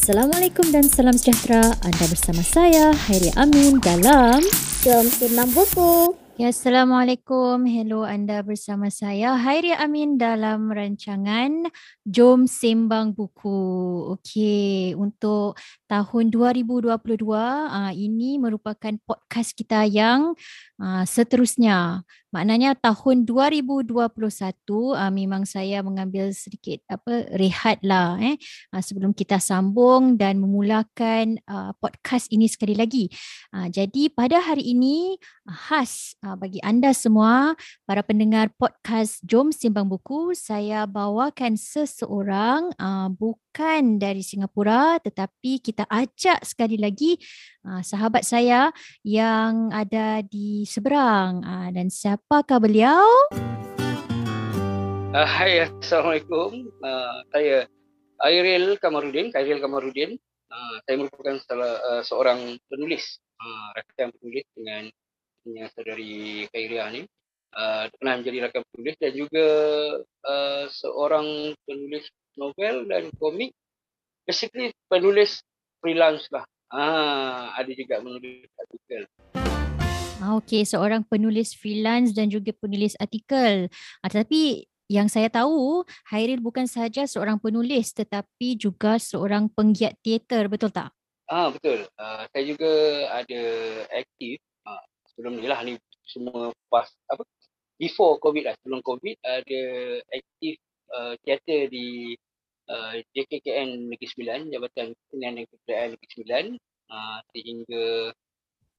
Assalamualaikum dan salam sejahtera. Anda bersama saya, Hairi Amin dalam Jom Timbang Buku. Ya, Assalamualaikum. Hello, anda bersama saya Hairi Amin dalam rancangan Jom Sembang Buku. Okey, untuk tahun 2022 uh, ini merupakan podcast kita yang uh, seterusnya. Maknanya tahun 2021 uh, memang saya mengambil sedikit apa rehat lah eh uh, sebelum kita sambung dan memulakan uh, podcast ini sekali lagi. Uh, jadi pada hari ini uh, khas uh, bagi anda semua para pendengar podcast Jom Simbang Buku saya bawakan seseorang uh, bukan dari Singapura tetapi kita ajak sekali lagi uh, sahabat saya yang ada di seberang uh, dan siapakah beliau? Uh, hai, Assalamualaikum. Uh, saya Airil Kamarudin, Airil Kamarudin. Uh, saya merupakan salah, uh, seorang penulis, uh, rakan penulis dengan dengan saudari Khairia ni. Uh, pernah menjadi rakan penulis dan juga uh, seorang penulis novel dan komik. Basically penulis freelance lah. Ah, ada juga menulis artikel. Ah, Okey, seorang penulis freelance dan juga penulis artikel. Ah, tetapi yang saya tahu, Hairil bukan sahaja seorang penulis tetapi juga seorang penggiat teater, betul tak? Ah betul. Uh, saya juga ada aktif. Uh, sebelum ni lah. Ni semua pas apa? Before covid lah. Sebelum covid ada aktif uh, teater di uh, JKKN Negeri Sembilan Jabatan Kesenian dan Kebudayaan Negeri Sembilan. Uh, sehingga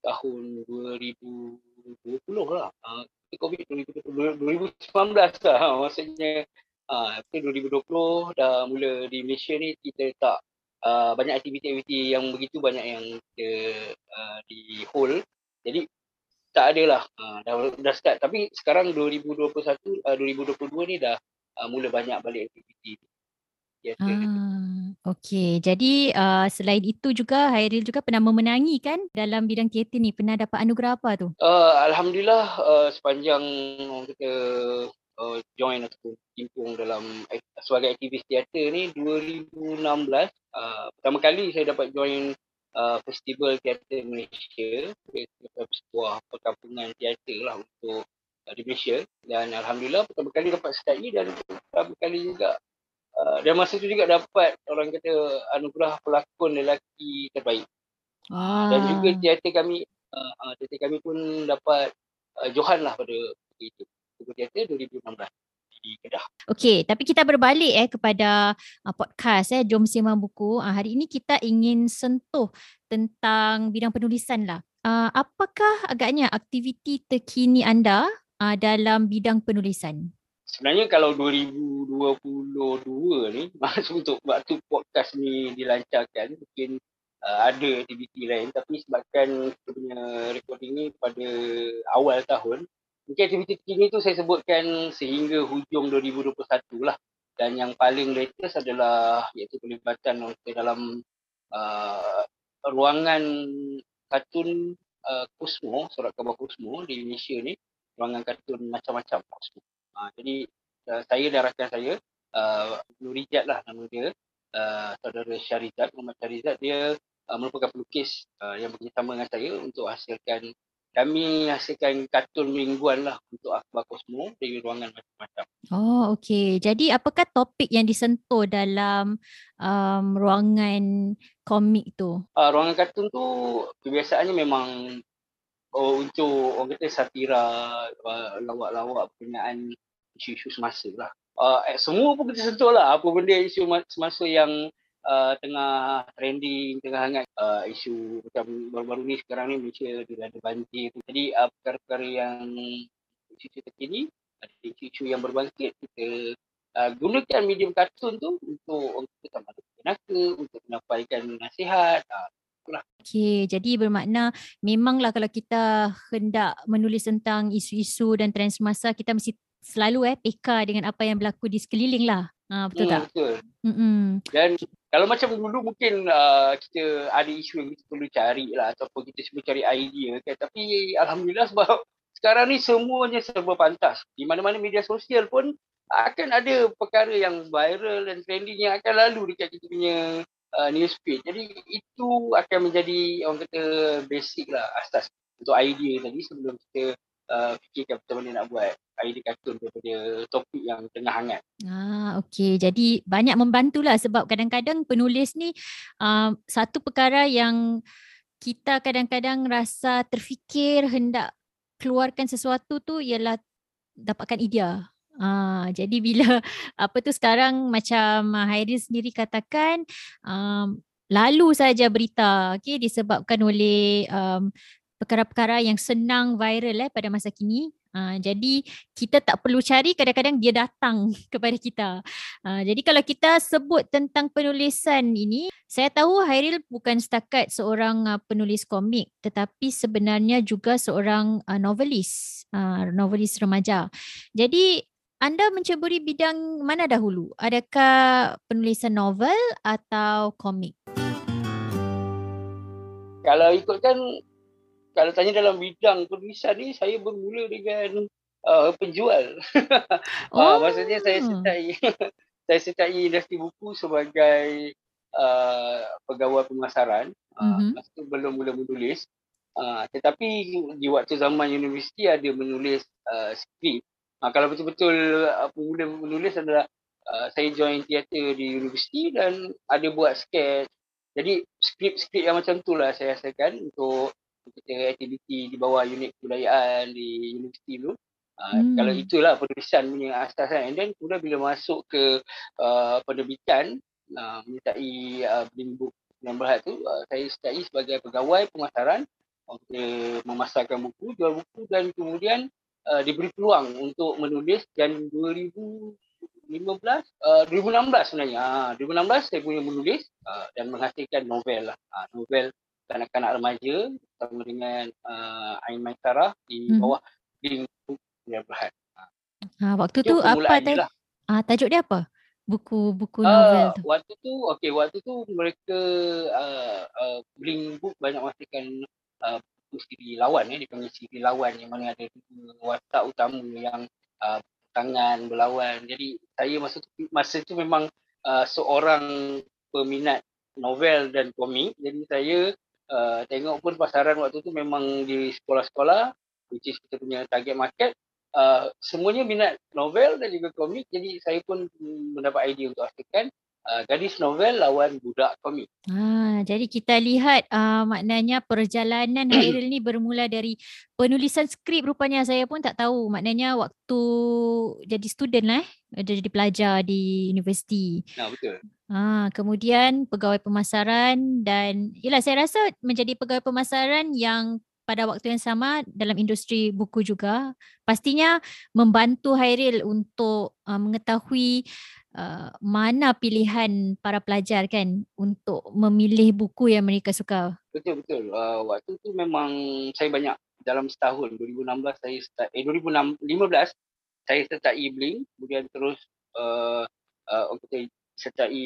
tahun 2020 lah. Uh, COVID 2019 lah. Ha, maksudnya uh, 2020 dah mula di Malaysia ni kita tak uh, banyak aktiviti-aktiviti yang begitu banyak yang kita uh, di hold. Jadi tak ada lah. Uh, dah, dah start. Tapi sekarang 2021 uh, 2022 ni dah uh, mula banyak balik aktiviti Ah, okey. Jadi uh, selain itu juga Hairil juga pernah memenangi kan dalam bidang teater ni. Pernah dapat anugerah apa tu? Uh, Alhamdulillah uh, sepanjang orang kata uh, join atau timpung dalam sebagai aktivis teater ni 2016 uh, pertama kali saya dapat join uh, Festival Teater Malaysia sebuah perkampungan teater lah untuk uh, di Malaysia dan Alhamdulillah pertama kali dapat start ni dan pertama kali juga Uh, dan masa tu juga dapat orang kata anugerah pelakon lelaki terbaik. Ah. Dan juga teater kami uh, uh, teater kami pun dapat uh, Johan lah pada itu. Teater 2016 di Kedah. Okey, tapi kita berbalik eh kepada uh, podcast eh Jom Sembang Buku. Uh, hari ini kita ingin sentuh tentang bidang penulisan lah. Uh, apakah agaknya aktiviti terkini anda uh, dalam bidang penulisan? Sebenarnya kalau 2022 ni masa untuk waktu podcast ni dilancarkan mungkin uh, ada aktiviti lain. Tapi sebabkan kita punya recording ni pada awal tahun mungkin aktiviti ini tu saya sebutkan sehingga hujung 2021 lah. Dan yang paling latest adalah iaitu pelibatan dalam uh, ruangan kartun uh, Cosmo, surat khabar Cosmo di Indonesia ni. Ruangan kartun macam-macam Cosmo Uh, jadi uh, saya dan rakan saya, uh, Nurijat lah nama dia, uh, saudara Syarizat, Muhammad Syarizat, dia uh, merupakan pelukis uh, yang bekerjasama dengan saya untuk hasilkan kami hasilkan kartun mingguan lah untuk akhbar Kosmo dari ruangan macam-macam. Oh, okey. Jadi apakah topik yang disentuh dalam um, ruangan komik tu? Uh, ruangan kartun tu kebiasaannya memang oh, untuk orang kata satira, uh, lawak-lawak berkenaan isu-isu semasa lah. Uh, semua pun kita sentuh lah apa benda isu semasa yang uh, tengah trending, tengah hangat uh, isu macam baru-baru ni sekarang ni Malaysia ada banjir. Jadi uh, perkara-perkara yang isu-isu terkini, ada isu-isu yang berbangkit, kita uh, gunakan medium kartun tu untuk orang kita sama ada untuk menyampaikan nasihat, uh. Okey, jadi bermakna memanglah kalau kita hendak menulis tentang isu-isu dan trend semasa, kita mesti selalu eh peka dengan apa yang berlaku di sekeliling lah. Ha, betul hmm, tak? Betul. Dan kalau macam dulu mungkin uh, kita ada isu yang kita perlu cari lah ataupun kita perlu cari idea kan. Tapi Alhamdulillah sebab sekarang ni semuanya serba pantas. Di mana-mana media sosial pun akan ada perkara yang viral dan trending yang akan lalu dekat kita punya uh, newsfeed. Jadi itu akan menjadi orang kata basic lah asas untuk idea tadi sebelum kita uh, fikirkan macam mana nak buat idea kartun daripada topik yang tengah hangat. Ah, okey. Jadi banyak membantulah sebab kadang-kadang penulis ni uh, satu perkara yang kita kadang-kadang rasa terfikir hendak keluarkan sesuatu tu ialah dapatkan idea. Ah, jadi bila apa tu sekarang macam Hairi sendiri katakan um, lalu saja berita okay, disebabkan oleh um, perkara-perkara yang senang viral eh pada masa kini Uh, jadi kita tak perlu cari kadang-kadang dia datang kepada kita. Uh, jadi kalau kita sebut tentang penulisan ini, saya tahu Hairil bukan setakat seorang uh, penulis komik tetapi sebenarnya juga seorang uh, novelis, uh, novelis remaja. Jadi anda menceburi bidang mana dahulu? Adakah penulisan novel atau komik? Kalau ikutkan kalau tanya dalam bidang penulisan ni saya bermula dengan uh, penjual. Ah, oh. uh, maksudnya saya sertai saya sertai industri buku sebagai uh, pegawai pemasaran. Uh, mm-hmm. Masa tu belum mula menulis. Uh, tetapi di waktu zaman universiti ada menulis uh, skrip. Uh, kalau betul-betul uh, mula menulis adalah uh, saya join teater di universiti dan ada buat sketch. Jadi skrip-skrip yang macam tu lah saya rasakan untuk kita aktiviti di bawah unit kebudayaan di universiti dulu. Uh, hmm. Kalau itulah penulisan punya asas kan. And then kemudian bila masuk ke uh, penerbitan, uh, menyertai uh, Bling Book yang berhad tu, uh, saya sertai sebagai pegawai pemasaran untuk memasarkan buku, jual buku dan kemudian uh, diberi peluang untuk menulis dan 2015, uh, 2016 sebenarnya. Uh, 2016 saya punya menulis uh, dan menghasilkan novel lah. Uh, novel kanak-kanak remaja bersama dengan uh, Ain Maisara di hmm. bawah Link yang berhad. Ha, waktu tu apa tadi? Lah. Ah, tajuk dia apa? Buku-buku novel uh, tu. Waktu tu, okey, waktu tu mereka uh, uh, Bling Book banyak menghasilkan uh, buku siri lawan ya, dipanggil siri lawan yang mana ada dua watak utama yang uh, tangan berlawan. Jadi saya masa tu, masa tu memang uh, seorang peminat novel dan komik. Jadi saya uh, tengok pun pasaran waktu tu memang di sekolah-sekolah which is kita punya target market uh, semuanya minat novel dan juga komik jadi saya pun mendapat idea untuk hasilkan uh, gadis novel lawan budak komik. Ha, jadi kita lihat uh, maknanya perjalanan Hairil ni bermula dari penulisan skrip rupanya saya pun tak tahu maknanya waktu jadi student lah eh jadi pelajar di universiti. Nah betul. Ha, kemudian pegawai pemasaran dan yalah saya rasa menjadi pegawai pemasaran yang pada waktu yang sama dalam industri buku juga pastinya membantu Hairil untuk uh, mengetahui uh, mana pilihan para pelajar kan untuk memilih buku yang mereka suka. Betul betul. Uh, waktu tu memang saya banyak dalam setahun 2016 saya start eh 2015 saya start e-bling kemudian terus uh, uh, okay, sertai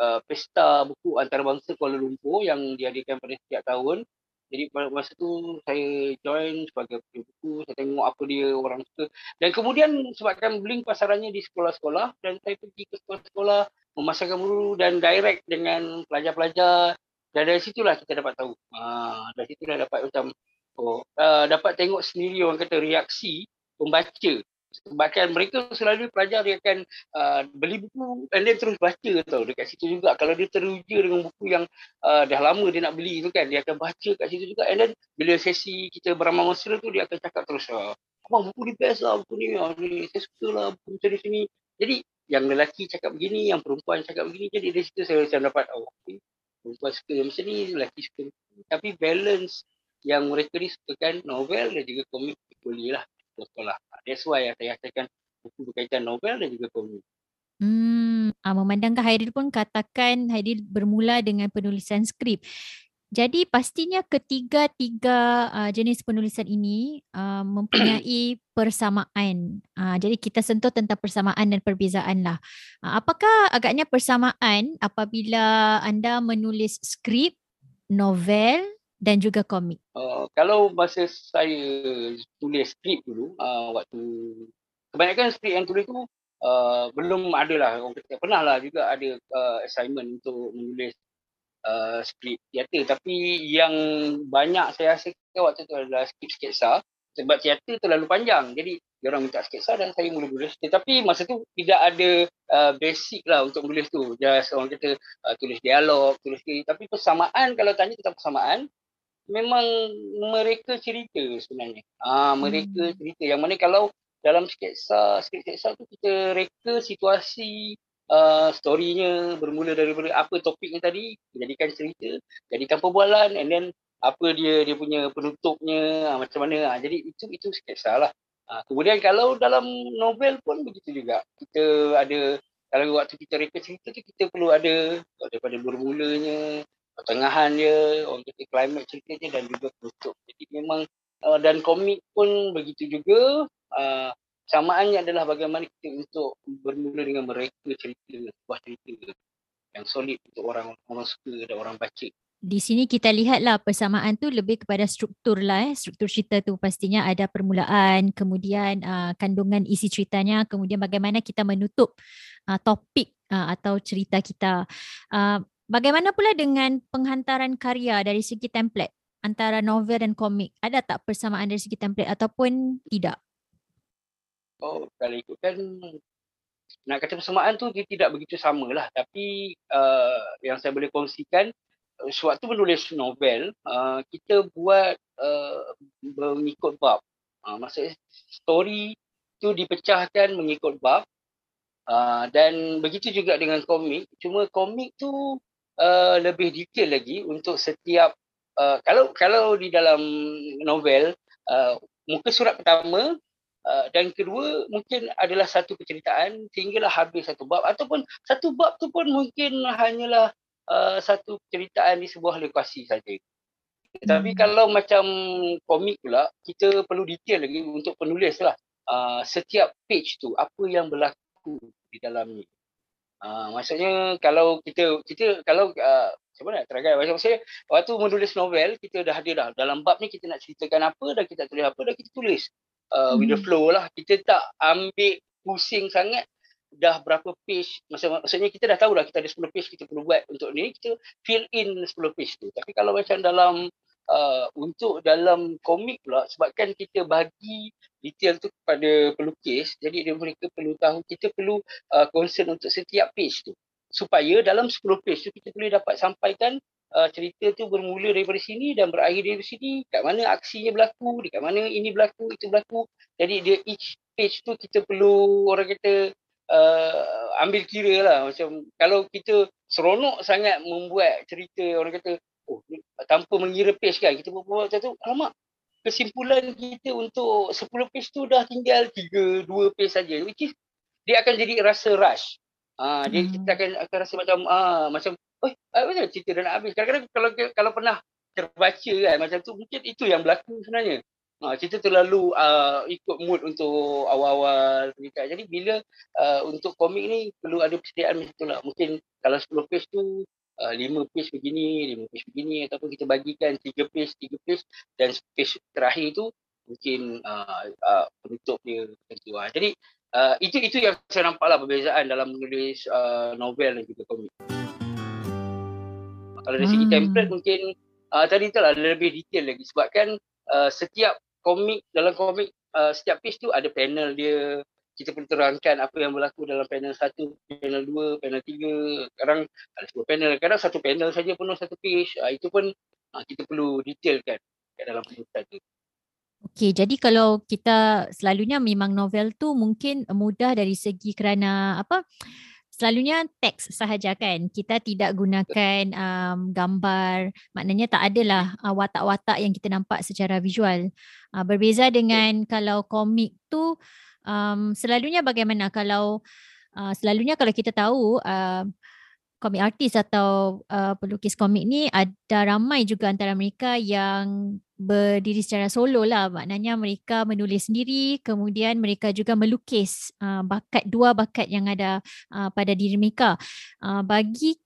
uh, pesta buku antarabangsa Kuala Lumpur yang diadakan pada setiap tahun. Jadi pada masa tu saya join sebagai penulis buku, saya tengok apa dia orang suka. Dan kemudian sebabkan Blink pasarannya di sekolah-sekolah dan saya pergi ke sekolah-sekolah memasarkan buku dan direct dengan pelajar-pelajar. Dan dari situlah kita dapat tahu. Ha, dari situlah dapat macam oh, uh, dapat tengok sendiri orang kata reaksi pembaca sebabkan mereka selalu pelajar dia akan uh, beli buku dan dia terus baca tau dekat situ juga. Kalau dia teruja dengan buku yang uh, dah lama dia nak beli tu kan dia akan baca kat situ juga. And then bila sesi kita beramal mesra tu dia akan cakap terus ah, abang buku ni best lah buku ni, ah, ni saya suka lah buku macam ni sini jadi yang lelaki cakap begini yang perempuan cakap begini jadi dari situ saya macam dapat oh, okay. perempuan suka macam ni lelaki suka. Tapi balance yang mereka ni sukakan novel dan juga komik boleh lah sekolah. That's why saya katakan buku berkaitan novel dan juga komik. Hmm, ah, memandangkan Haidil pun katakan Haidil bermula dengan penulisan skrip. Jadi pastinya ketiga-tiga uh, jenis penulisan ini uh, mempunyai persamaan. Uh, jadi kita sentuh tentang persamaan dan perbezaan lah. Uh, apakah agaknya persamaan apabila anda menulis skrip, novel dan juga komik? Uh, kalau masa saya tulis skrip dulu, uh, waktu kebanyakan skrip yang tulis tu uh, belum ada lah. Pernah lah juga ada uh, assignment untuk menulis uh, skrip teater tapi yang banyak saya rasakan waktu tu adalah skrip sketsa sebab teater terlalu panjang jadi orang minta sketsa dan saya mula menulis tetapi masa tu tidak ada uh, basic lah untuk menulis tu just orang kata uh, tulis dialog tulis ni tapi persamaan kalau tanya tentang persamaan memang mereka cerita sebenarnya. Ah uh, mereka hmm. cerita. Yang mana kalau dalam sketsa sketsa tu kita reka situasi uh, storynya bermula daripada apa topiknya tadi jadikan cerita jadikan perbualan and then apa dia dia punya penutupnya uh, macam mana. Uh, jadi itu itu sketsa lah. Uh, kemudian kalau dalam novel pun begitu juga. Kita ada kalau waktu kita reka cerita tu kita perlu ada daripada bermulanya pertengahan dia orang kata climate ceritanya dan juga penutup jadi memang uh, dan komik pun begitu juga uh, samaannya adalah bagaimana kita untuk bermula dengan mereka cerita sebuah cerita yang solid untuk orang orang suka dan orang baca. Di sini kita lihatlah persamaan tu lebih kepada struktur lah eh. Struktur cerita tu pastinya ada permulaan, kemudian uh, kandungan isi ceritanya, kemudian bagaimana kita menutup uh, topik uh, atau cerita kita. Uh, bagaimana pula dengan penghantaran karya dari segi template antara novel dan komik? Ada tak persamaan dari segi template ataupun tidak? Oh, kalau ikutkan nak kata persamaan tu dia tidak begitu sama lah. Tapi uh, yang saya boleh kongsikan, sewaktu menulis novel, uh, kita buat uh, mengikut bab. Uh, maksudnya story tu dipecahkan mengikut bab. Uh, dan begitu juga dengan komik. Cuma komik tu uh, lebih detail lagi untuk setiap uh, kalau kalau di dalam novel uh, muka surat pertama Uh, dan kedua mungkin adalah satu penceritaan sehinggalah habis satu bab ataupun satu bab tu pun mungkin hanyalah uh, satu penceritaan di sebuah lokasi saja. Hmm. Tapi kalau macam komik pula kita perlu detail lagi untuk penulis lah uh, setiap page tu apa yang berlaku di dalam ni. Uh, maksudnya kalau kita kita kalau uh, macam mana terangkan macam saya waktu menulis novel kita dah ada dah dalam bab ni kita nak ceritakan apa dan kita tulis apa dan kita tulis uh, with the hmm. flow lah. Kita tak ambil pusing sangat dah berapa page. Maksud, maksudnya kita dah tahu dah kita ada 10 page kita perlu buat untuk ni. Kita fill in 10 page tu. Tapi kalau macam dalam uh, untuk dalam komik pula sebabkan kita bagi detail tu kepada pelukis. Jadi dia mereka perlu tahu kita perlu uh, concern untuk setiap page tu. Supaya dalam 10 page tu kita boleh dapat sampaikan uh, cerita tu bermula daripada sini dan berakhir dari sini kat mana aksinya berlaku dekat mana ini berlaku itu berlaku jadi dia each page tu kita perlu orang kata uh, ambil kira lah macam kalau kita seronok sangat membuat cerita orang kata oh tanpa mengira page kan kita buat macam tu alamak kesimpulan kita untuk 10 page tu dah tinggal 3 2 page saja which is dia akan jadi rasa rush Ah, dia hmm. kita akan akan rasa macam ah macam oh apa macam cerita dah nak habis. Kadang-kadang kalau kalau pernah terbaca kan macam tu mungkin itu yang berlaku sebenarnya. Ha, cerita terlalu uh, ikut mood untuk awal-awal cerita. Jadi bila uh, untuk komik ni perlu ada persediaan macam tu lah. Mungkin kalau 10 page tu uh, 5 page begini, 5 page begini ataupun kita bagikan 3 page, 3 page dan page terakhir tu mungkin uh, uh, penutup dia macam tu lah. Jadi uh, itu itu yang saya nampak lah perbezaan dalam menulis uh, novel dan juga komik. Kalau dari segi hmm. template mungkin uh, tadi tu lah lebih detail lagi sebabkan uh, setiap komik dalam komik uh, setiap page tu ada panel dia kita perlu terangkan apa yang berlaku dalam panel satu, panel dua, panel tiga. Kadang ada sebuah panel, kadang satu panel saja penuh satu page. Uh, itu pun uh, kita perlu detailkan dalam penulisan tu. Okey, jadi kalau kita selalunya memang novel tu mungkin mudah dari segi kerana apa? selalunya teks sahaja kan kita tidak gunakan um, gambar maknanya tak adalah uh, watak-watak yang kita nampak secara visual uh, berbeza dengan kalau komik tu um, selalunya bagaimana kalau uh, selalunya kalau kita tahu uh, komik artis atau uh, pelukis komik ni ada ramai juga antara mereka yang berdiri secara solo lah. Maknanya mereka menulis sendiri kemudian mereka juga melukis uh, bakat dua bakat yang ada uh, pada diri mereka. Uh, bagi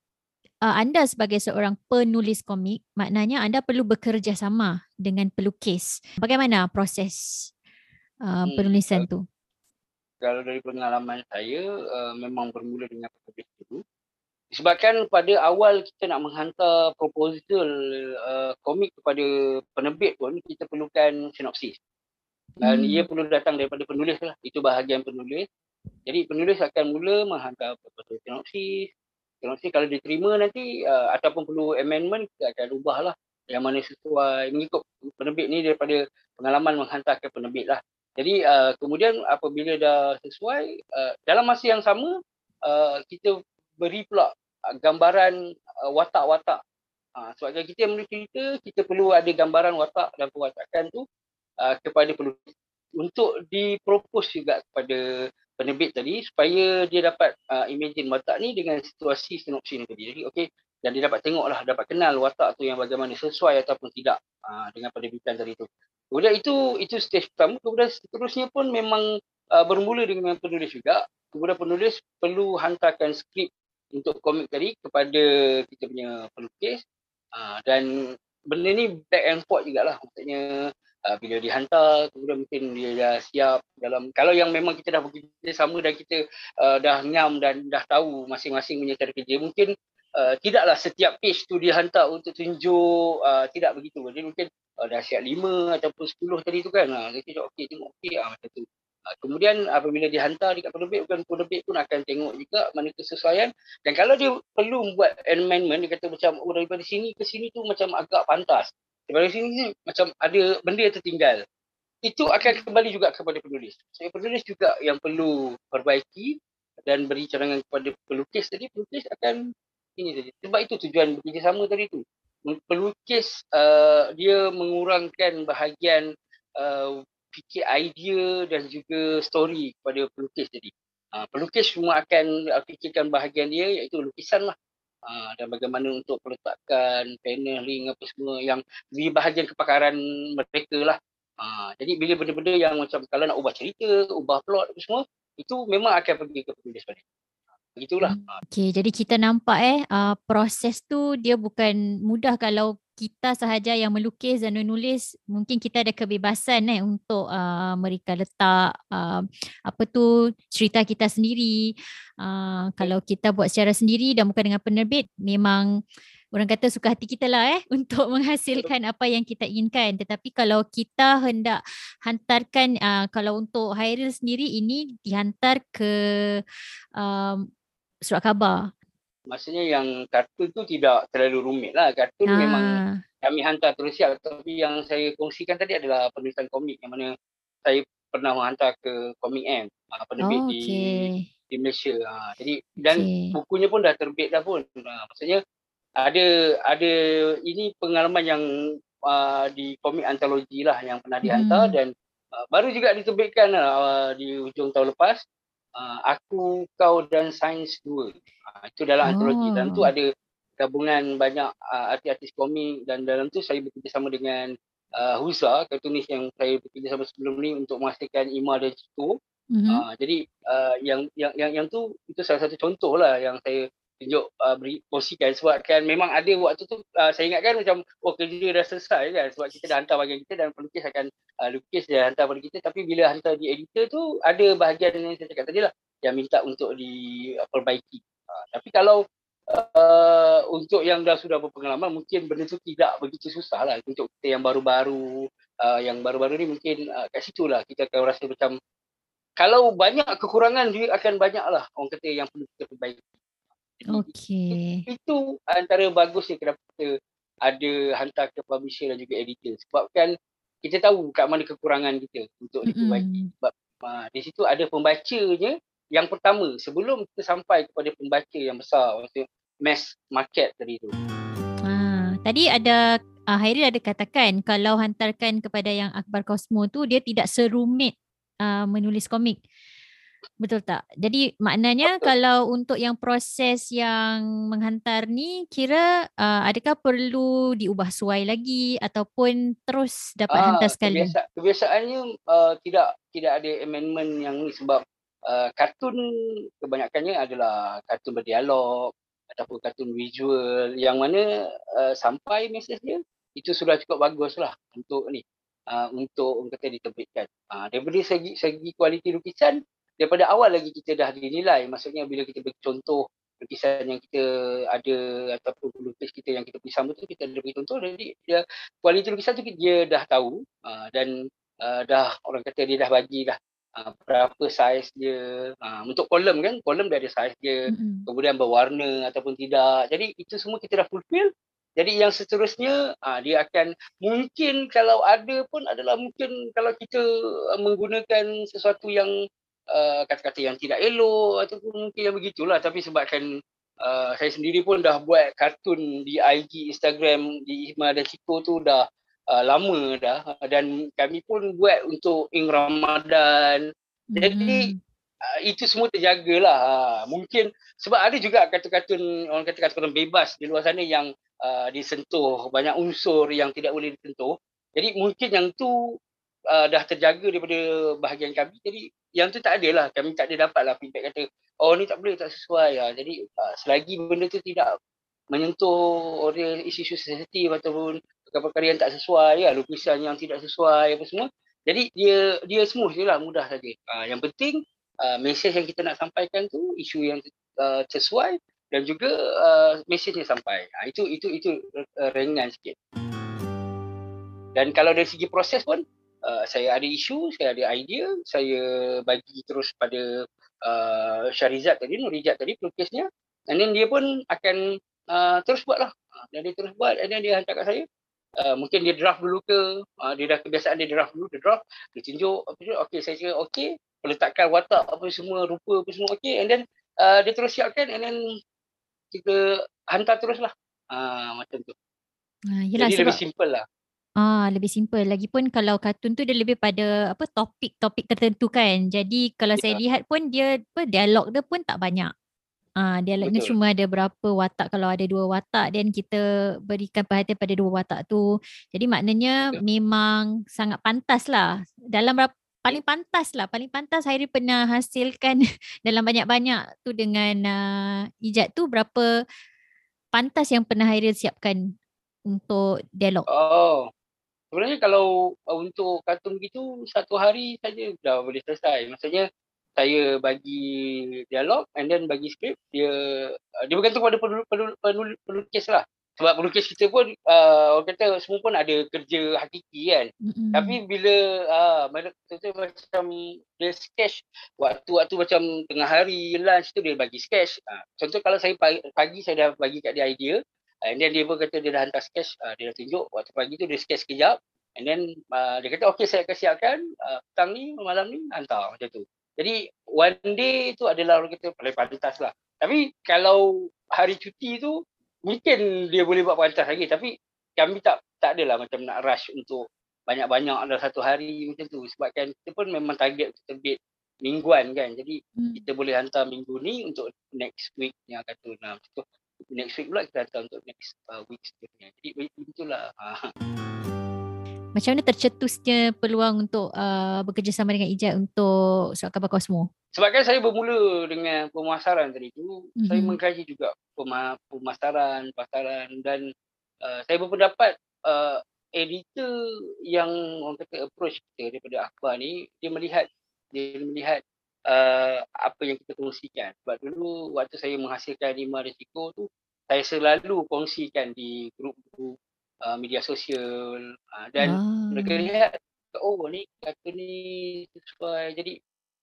uh, anda sebagai seorang penulis komik maknanya anda perlu bekerja sama dengan pelukis. Bagaimana proses uh, penulisan hmm. tu kalau dari pengalaman saya uh, memang bermula dengan pelukis dulu Disebabkan pada awal kita nak menghantar proposal uh, komik kepada penerbit pun kita perlukan sinopsis. Dan hmm. ia perlu datang daripada penulis lah. Itu bahagian penulis. Jadi penulis akan mula menghantar proposal sinopsis. Sinopsis kalau diterima nanti uh, ataupun perlu amendment kita akan ubah lah. Yang mana sesuai mengikut penerbit ni daripada pengalaman menghantar ke penerbit lah. Jadi uh, kemudian apabila dah sesuai uh, dalam masa yang sama uh, kita beri pula gambaran uh, watak-watak. Uh, sebab kita yang menulis cerita, kita perlu ada gambaran watak dan perwatakan tu uh, kepada penulis untuk dipropos juga kepada penerbit tadi supaya dia dapat uh, imagine watak ni dengan situasi sinopsis ni tadi. Jadi okey dan dia dapat tengoklah dapat kenal watak tu yang bagaimana sesuai ataupun tidak uh, dengan penerbitan tadi tu. Kemudian itu itu stage pertama kemudian seterusnya pun memang uh, bermula dengan penulis juga. Kemudian penulis perlu hantarkan skrip untuk komik tadi kepada kita punya pelukis. Uh, dan benda ni back and forth jugalah. Maksudnya uh, bila dihantar kemudian mungkin dia dah siap dalam kalau yang memang kita dah bekerja sama dan kita uh, dah nyam dan dah tahu masing-masing punya cara kerja mungkin uh, tidaklah setiap page tu dihantar untuk tunjuk uh, tidak begitu. Jadi mungkin uh, dah siap lima ataupun sepuluh tadi tu kan uh, kita okey tengok okey ah macam tu Ah, kemudian apabila dihantar dekat penerbit, bukan penerbit pun akan tengok juga mana kesesuaian. Dan kalau dia perlu buat amendment, dia kata macam oh daripada sini ke sini tu macam agak pantas. Daripada sini ni macam ada benda tertinggal. Itu akan kembali juga kepada penulis. Saya penulis juga yang perlu perbaiki dan beri cadangan kepada pelukis tadi. Pelukis akan ini tadi. Sebab itu tujuan bekerjasama tadi tu. Pelukis uh, dia mengurangkan bahagian uh, fikir idea dan juga story kepada pelukis tadi. Uh, pelukis semua akan fikirkan bahagian dia iaitu lukisan lah. Uh, dan bagaimana untuk peletakan, paneling apa semua yang di bahagian kepakaran mereka lah. Uh, jadi bila benda-benda yang macam kalau nak ubah cerita, ubah plot apa semua, itu memang akan pergi ke penulis balik. Begitulah. Hmm. Okay, jadi kita nampak eh uh, proses tu dia bukan mudah kalau kita sahaja yang melukis dan menulis mungkin kita ada kebebasan eh untuk uh, mereka letak uh, apa tu cerita kita sendiri uh, kalau kita buat secara sendiri dan bukan dengan penerbit memang orang kata suka hati kita lah eh untuk menghasilkan apa yang kita inginkan tetapi kalau kita hendak hantarkan uh, kalau untuk Hairil sendiri ini dihantar ke um, surat khabar maksudnya yang kartun tu tidak terlalu rumit lah. Kartun ha. memang kami hantar terus siap. Tapi yang saya kongsikan tadi adalah penulisan komik yang mana saya pernah menghantar ke Komik M. Uh, penerbit oh, okay. di, di Malaysia. Uh, jadi dan okay. bukunya pun dah terbit dah pun. Uh, maksudnya ada ada ini pengalaman yang uh, di komik antologi lah yang pernah dihantar hmm. dan uh, baru juga diterbitkan uh, di hujung tahun lepas. Uh, aku, kau dan sains dua. Uh, itu dalam oh. antologi dan tu ada gabungan banyak uh, artis-artis komik dan dalam tu saya bekerjasama dengan uh, Huza, kartunis yang saya bekerjasama sebelum ni untuk memastikan Ima dan Cito. Mm-hmm. Uh, jadi uh, yang yang yang yang tu itu salah satu contoh lah yang saya tunjuk uh, beri kongsikan. Sebab kan memang ada waktu tu uh, saya ingatkan macam oh kerja dah selesai kan. Sebab kita dah hantar bahagian kita dan pelukis akan uh, lukis dia hantar pada kita. Tapi bila hantar di editor tu ada bahagian yang saya cakap tadi lah yang minta untuk diperbaiki uh, tapi kalau uh, untuk yang dah sudah berpengalaman mungkin benda tu tidak begitu susah lah. Untuk kita yang baru-baru uh, yang baru-baru ni mungkin uh, kat situ lah kita akan rasa macam kalau banyak kekurangan dia akan banyak lah. Orang kata yang perlu kita perbaiki Okay. Itu, antara bagusnya kenapa kita ada hantar ke publisher dan juga editor sebab kan kita tahu kat mana kekurangan kita untuk mm-hmm. diperbaiki sebab uh, di situ ada pembacanya yang pertama sebelum kita sampai kepada pembaca yang besar maksudnya mass market tadi tu. Ha, tadi ada uh, Hairi ada katakan kalau hantarkan kepada yang Akbar Cosmo tu dia tidak serumit uh, menulis komik. Betul tak? Jadi maknanya Betul. kalau untuk yang proses yang menghantar ni kira uh, adakah perlu diubah suai lagi ataupun terus dapat uh, hantar sekali? Kebiasa, kebiasaannya uh, tidak tidak ada amendment yang ni sebab uh, kartun kebanyakannya adalah kartun berdialog ataupun kartun visual yang mana uh, sampai mesej dia itu sudah cukup bagus lah untuk ni uh, untuk orang kata diterbitkan. Uh, daripada segi segi kualiti lukisan daripada awal lagi kita dah dinilai maksudnya bila kita bagi contoh lukisan yang kita ada ataupun lukis kita yang kita pergi sama tu kita ada bagi contoh jadi dia kualiti lukisan tu dia dah tahu uh, dan uh, dah orang kata dia dah bagi dah uh, berapa saiz dia uh, untuk kolom kan kolom dia ada saiz dia mm-hmm. kemudian berwarna ataupun tidak. Jadi itu semua kita dah fulfill. Jadi yang seterusnya uh, dia akan mungkin kalau ada pun adalah mungkin kalau kita menggunakan sesuatu yang uh, kata-kata yang tidak elok ataupun mungkin yang begitulah tapi sebabkan uh, saya sendiri pun dah buat kartun di IG Instagram di Ihma dan Ciko tu dah uh, lama dah dan kami pun buat untuk ing Ramadan. Mm-hmm. Jadi uh, itu semua terjagalah. Uh, mungkin sebab ada juga kartun-kartun orang kata kartun bebas di luar sana yang uh, disentuh banyak unsur yang tidak boleh disentuh. Jadi mungkin yang tu uh, dah terjaga daripada bahagian kami. Jadi yang tu tak ada lah. Kami tak ada dapat lah feedback kata oh ni tak boleh tak sesuai lah. Jadi uh, selagi benda tu tidak menyentuh orang isu-isu sensitif ataupun perkara-perkara yang tak sesuai ya lukisan yang tidak sesuai apa semua jadi dia dia smooth je lah mudah saja uh, yang penting uh, mesej yang kita nak sampaikan tu isu yang uh, sesuai dan juga uh, mesejnya sampai uh, itu itu itu uh, ringan sikit dan kalau dari segi proses pun uh, saya ada isu saya ada idea saya bagi terus pada uh, Syarizat tadi Nurizat tadi pelukisnya. Dan dia pun akan uh, terus buatlah. Dan dia terus buat dan dia hantar kat saya. Uh, mungkin dia draft dulu ke uh, dia dah kebiasaan dia draft dulu dia draft dia tunjuk okey saya cakap okey letakkan watak apa semua rupa apa semua okey and then uh, dia terus siapkan and then kita hantar teruslah. Uh, macam tu. Uh, yelah, jadi sebab... lebih simple lah Ah lebih simple lagipun kalau kartun tu dia lebih pada apa topik-topik tertentu kan. Jadi kalau ya. saya lihat pun dia apa dialog dia pun tak banyak. Ah, dialog ni cuma ada berapa watak kalau ada dua watak dan kita berikan perhatian pada dua watak tu. Jadi maknanya Betul. memang sangat pantas lah. Dalam berapa, paling pantas lah. Paling pantas Hairi pernah hasilkan dalam banyak-banyak tu dengan uh, ijat tu berapa pantas yang pernah Hairi siapkan untuk dialog. Oh. Sebenarnya kalau uh, untuk kartun gitu satu hari saja dah boleh selesai. Maksudnya saya bagi dialog and then bagi skrip dia uh, dia bergantung pada penul, penul, penul, pelukis lah sebab pelukis kita pun uh, orang kata semua pun ada kerja hakiki kan mm-hmm. tapi bila uh, macam dia sketch waktu-waktu macam tengah hari lunch tu dia bagi sketch uh, contoh kalau saya pagi, pagi saya dah bagi kat dia idea and then dia pun kata dia dah hantar sketch uh, dia dah tunjuk waktu pagi tu dia sketch sekejap and then uh, dia kata okay saya akan siapkan uh, petang ni malam ni hantar macam tu jadi one day tu adalah orang kita paling pantas lah. Tapi kalau hari cuti tu mungkin dia boleh buat pantas lagi. Tapi kami tak tak adalah macam nak rush untuk banyak-banyak dalam satu hari macam tu. Sebab kan kita pun memang target terbit mingguan kan. Jadi hmm. kita boleh hantar minggu ni untuk next week yang akan tu. Nah, next week pula kita hantar untuk next uh, week seterusnya. Jadi itulah. Ha. Macam mana tercetusnya peluang untuk uh, bekerjasama dengan Ijat untuk Surat Khabar Kosmo? Sebab kan saya bermula dengan pemasaran tadi tu, mm-hmm. saya mengkaji juga pemasaran, pasaran dan uh, saya berpendapat uh, editor yang orang kata approach kita daripada akhbar ni, dia melihat dia melihat uh, apa yang kita kongsikan. Sebab dulu waktu saya menghasilkan lima risiko tu, saya selalu kongsikan di grup-grup uh, media sosial uh, dan ah. mereka lihat oh ni kata ni sesuai jadi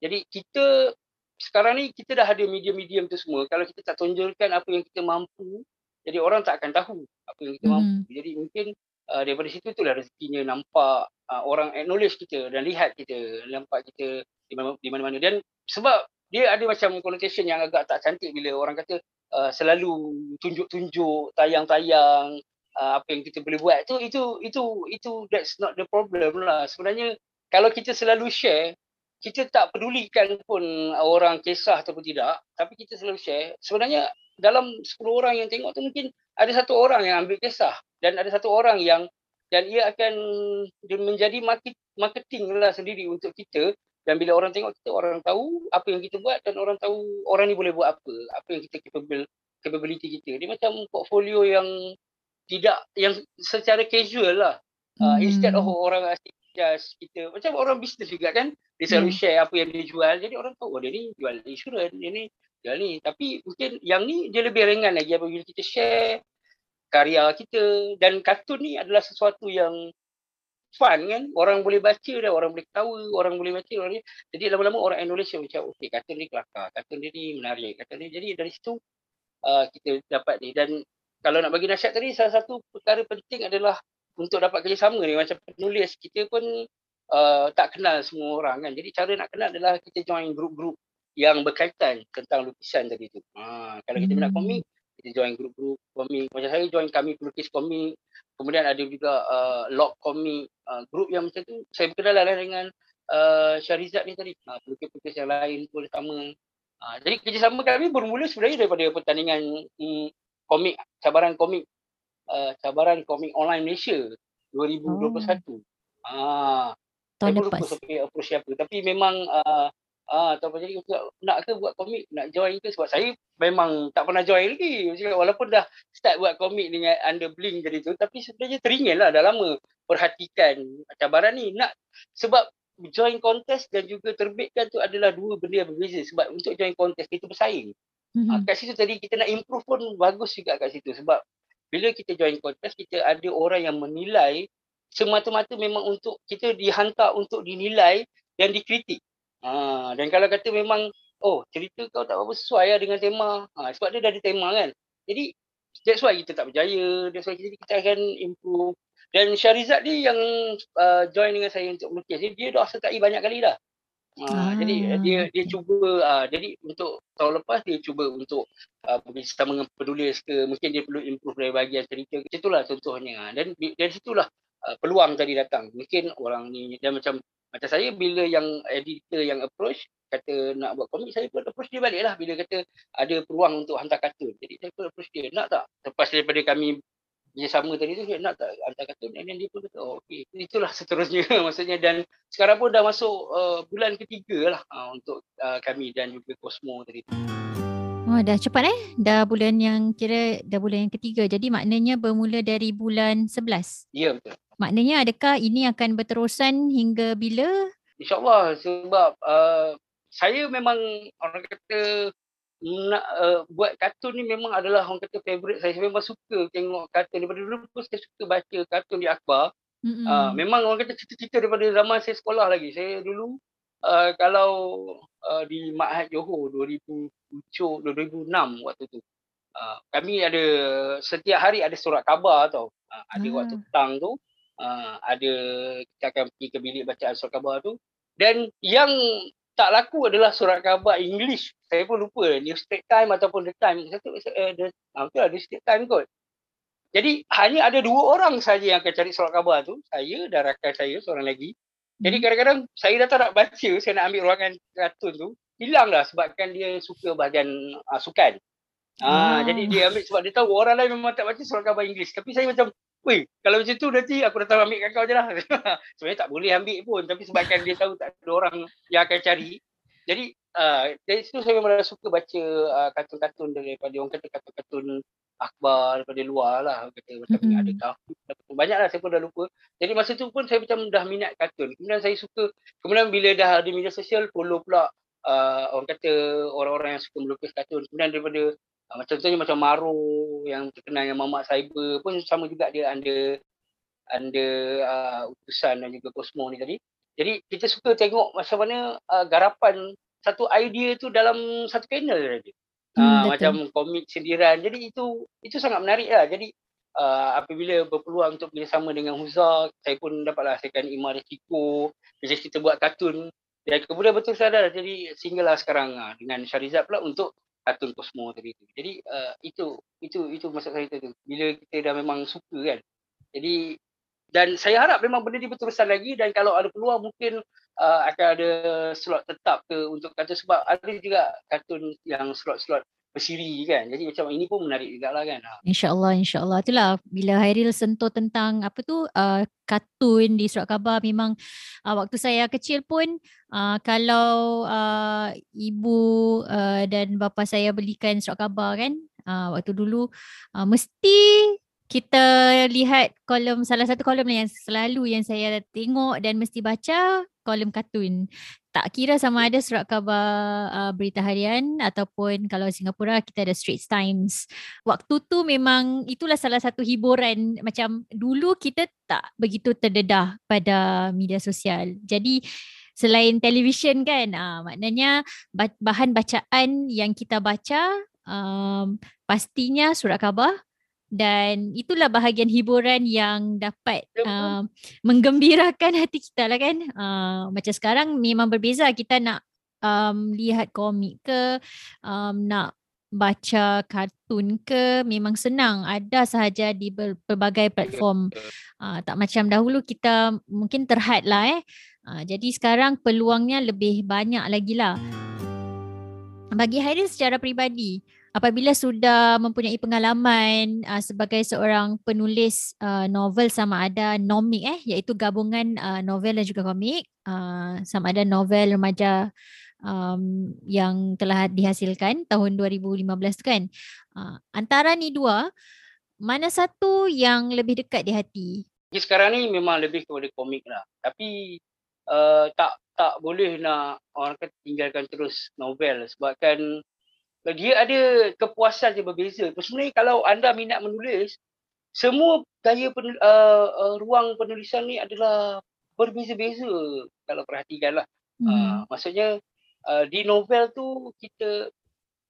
jadi kita sekarang ni kita dah ada medium-medium tu semua kalau kita tak tunjukkan apa yang kita mampu jadi orang tak akan tahu apa yang kita hmm. mampu jadi mungkin uh, daripada situ itulah rezekinya nampak uh, orang acknowledge kita dan lihat kita nampak kita di mana-mana. Dan sebab dia ada macam connotation yang agak tak cantik bila orang kata uh, selalu tunjuk-tunjuk tayang-tayang uh, apa yang kita boleh buat. Tu itu itu itu that's not the problem lah. Sebenarnya kalau kita selalu share kita tak pedulikan pun orang kisah ataupun tidak tapi kita selalu share. Sebenarnya dalam 10 orang yang tengok tu mungkin ada satu orang yang ambil kisah dan ada satu orang yang dan ia akan menjadi market, marketing lah sendiri untuk kita dan bila orang tengok kita orang tahu apa yang kita buat dan orang tahu orang ni boleh buat apa apa yang kita capable capability kita dia macam portfolio yang tidak yang secara casual lah. Uh, hmm. Instead of orang asing just kita macam orang bisnes juga kan dia selalu hmm. share apa yang dia jual jadi orang tahu oh dia ni jual insurans dia ni dia ni tapi mungkin yang ni dia lebih ringan lagi apabila kita share karya kita dan kartun ni adalah sesuatu yang fun kan. Orang boleh baca dan orang boleh ketawa orang boleh baca orang ni jadi lama-lama orang Indonesia macam okey kartun ni kelakar kartun dia ni menarik kartun ni. Jadi dari situ uh, kita dapat ni. Dan kalau nak bagi nasihat tadi salah satu perkara penting adalah untuk dapat kerjasama ni. Macam penulis kita pun uh, tak kenal semua orang kan. Jadi cara nak kenal adalah kita join grup-grup yang berkaitan tentang lukisan tadi tu. Ha, kalau kita minat komik kita join grup-grup komik macam saya join kami pelukis komik kemudian ada juga uh, log komik uh, grup yang macam tu saya berkenalan lah dengan uh, Syarizat ni tadi. Uh, pelukis-pelukis yang lain pun sama. Uh, jadi kerjasama kami bermula sebenarnya daripada pertandingan um, komik cabaran komik. Uh, cabaran komik online Malaysia 2021 oh. ah tahun saya lepas. lupa sampai approach siapa. Tapi memang uh, Ah, tak apa jadi nak ke buat komik, nak join ke sebab saya memang tak pernah join lagi. Maksudnya, walaupun dah start buat komik dengan under Blink tadi tu tapi sebenarnya teringin lah dah lama perhatikan cabaran ni. Nak sebab join kontes dan juga terbitkan tu adalah dua benda yang berbeza sebab untuk join kontes kita bersaing. Mm-hmm. kat situ tadi kita nak improve pun bagus juga kat situ sebab bila kita join kontes kita ada orang yang menilai semata-mata memang untuk kita dihantar untuk dinilai dan dikritik. Ha, dan kalau kata memang, oh cerita kau tak apa sesuai lah dengan tema. Ha, sebab dia dah ada tema kan. Jadi that's why kita tak berjaya. That's why kita, kita akan improve. Dan Syarizat ni yang uh, join dengan saya untuk melukis ni, dia dah sertai banyak kali dah. Ha, ah. Jadi dia dia cuba, uh, jadi untuk tahun lepas dia cuba untuk uh, bersama dengan penulis ke, mungkin dia perlu improve dari bahagian cerita. Macam itulah contohnya. Dan dari situlah uh, peluang tadi datang. Mungkin orang ni, dia macam macam saya bila yang editor yang approach kata nak buat komik saya pun approach dia balik lah bila kata ada peluang untuk hantar kartun. Jadi saya pun approach dia nak tak lepas daripada kami sama tadi tu dia nak tak hantar kartun dan dia pun kata oh, okey itulah seterusnya maksudnya dan sekarang pun dah masuk uh, bulan ketiga lah uh, untuk uh, kami dan juga Cosmo tadi. Oh, dah cepat eh? Dah bulan yang kira dah bulan yang ketiga. Jadi maknanya bermula dari bulan 11. Ya betul. Maknanya adakah ini akan berterusan hingga bila? InsyaAllah sebab uh, saya memang orang kata nak uh, buat kartun ni memang adalah orang kata favourite saya. Saya memang suka tengok kartun. Daripada dulu pun saya suka baca kartun di akhbar. Mm-hmm. Uh, memang orang kata cerita-cerita daripada zaman saya sekolah lagi. Saya dulu uh, kalau uh, di Ma'had Johor 2007, 2006 waktu tu. Uh, kami ada setiap hari ada surat khabar tau. Uh, ada mm. waktu petang tu uh, ada kita akan pergi ke bilik bacaan surat khabar tu. Dan yang tak laku adalah surat khabar English. Saya pun lupa New State Time ataupun The Time. Satu uh, the, uh, betul lah New State Time kot. Jadi hanya ada dua orang saja yang akan cari surat khabar tu. Saya dan rakan saya seorang lagi. Jadi hmm. kadang-kadang saya dah tak nak baca saya nak ambil ruangan kartun tu hilang lah sebabkan dia suka bahagian uh, sukan. Ah, oh. jadi dia ambil sebab dia tahu orang lain memang tak baca surat khabar English. Tapi saya macam, Weh, kalau macam tu nanti aku datang ambil kat kau je lah. Sebenarnya tak boleh ambil pun. Tapi sebabkan dia tahu tak ada orang yang akan cari. Jadi, uh, dari situ saya memang suka baca uh, kartun-kartun daripada orang kata kartun-kartun akhbar daripada luar lah. Kata macam mm-hmm. ada kafir. Banyak lah saya pun dah lupa. Jadi masa tu pun saya macam dah minat kartun. Kemudian saya suka, kemudian bila dah ada media sosial, follow pula uh, orang kata orang-orang yang suka melukis kartun. Kemudian daripada macam contohnya macam Maru yang terkenal yang Mamat Cyber pun sama juga dia under under uh, utusan dan juga Cosmo ni tadi. Jadi kita suka tengok macam mana uh, garapan satu idea tu dalam satu panel saja. Hmm, uh, macam komik sindiran. Jadi itu itu sangat menarik lah. Jadi uh, apabila berpeluang untuk bersama dengan Huza, saya pun dapatlah hasilkan Imar Resiko. Bila kita buat kartun. Dan kemudian betul sadar jadi single lah sekarang uh, dengan Syarizat pula untuk kartun Cosmo tadi tu. Jadi uh, itu itu itu maksud saya tu. Bila kita dah memang suka kan. Jadi dan saya harap memang benda ni berterusan lagi dan kalau ada peluang mungkin uh, akan ada slot tetap ke untuk kartun sebab ada juga kartun yang slot-slot bersiri kan. Jadi macam ini pun menarik juga lah kan. InsyaAllah, insyaAllah. Itulah bila Hairil sentuh tentang apa tu uh, kartun di surat khabar memang uh, waktu saya kecil pun uh, kalau uh, ibu uh, dan bapa saya belikan surat khabar kan uh, waktu dulu uh, mesti kita lihat kolom salah satu kolom yang selalu yang saya tengok dan mesti baca kolom kartun. Tak kira sama ada surat khabar uh, berita harian ataupun kalau Singapura kita ada Straits Times. Waktu tu memang itulah salah satu hiburan macam dulu kita tak begitu terdedah pada media sosial. Jadi selain televisyen kan uh, maknanya bahan bacaan yang kita baca um, pastinya surat khabar dan itulah bahagian hiburan yang dapat uh, menggembirakan hati kita lah kan. Uh, macam sekarang memang berbeza. Kita nak um, lihat komik ke um, nak baca kartun ke memang senang. Ada sahaja di berbagai platform. Uh, tak macam dahulu kita mungkin terhad lah eh. Uh, jadi sekarang peluangnya lebih banyak lagi lah. Bagi Hairi secara peribadi apabila sudah mempunyai pengalaman uh, sebagai seorang penulis uh, novel sama ada nomik eh iaitu gabungan uh, novel dan juga komik uh, sama ada novel remaja um, yang telah dihasilkan tahun 2015 tu kan. Uh, antara ni dua mana satu yang lebih dekat di hati? Sekarang ni memang lebih kepada komik lah. Tapi uh, tak tak boleh nak orang kata tinggalkan terus novel sebabkan dia ada kepuasan yang berbeza. Sebenarnya kalau anda minat menulis, semua gaya pen, uh, uh, ruang penulisan ni adalah berbeza-beza kalau perhatikanlah. Hmm. Uh, maksudnya uh, di novel tu kita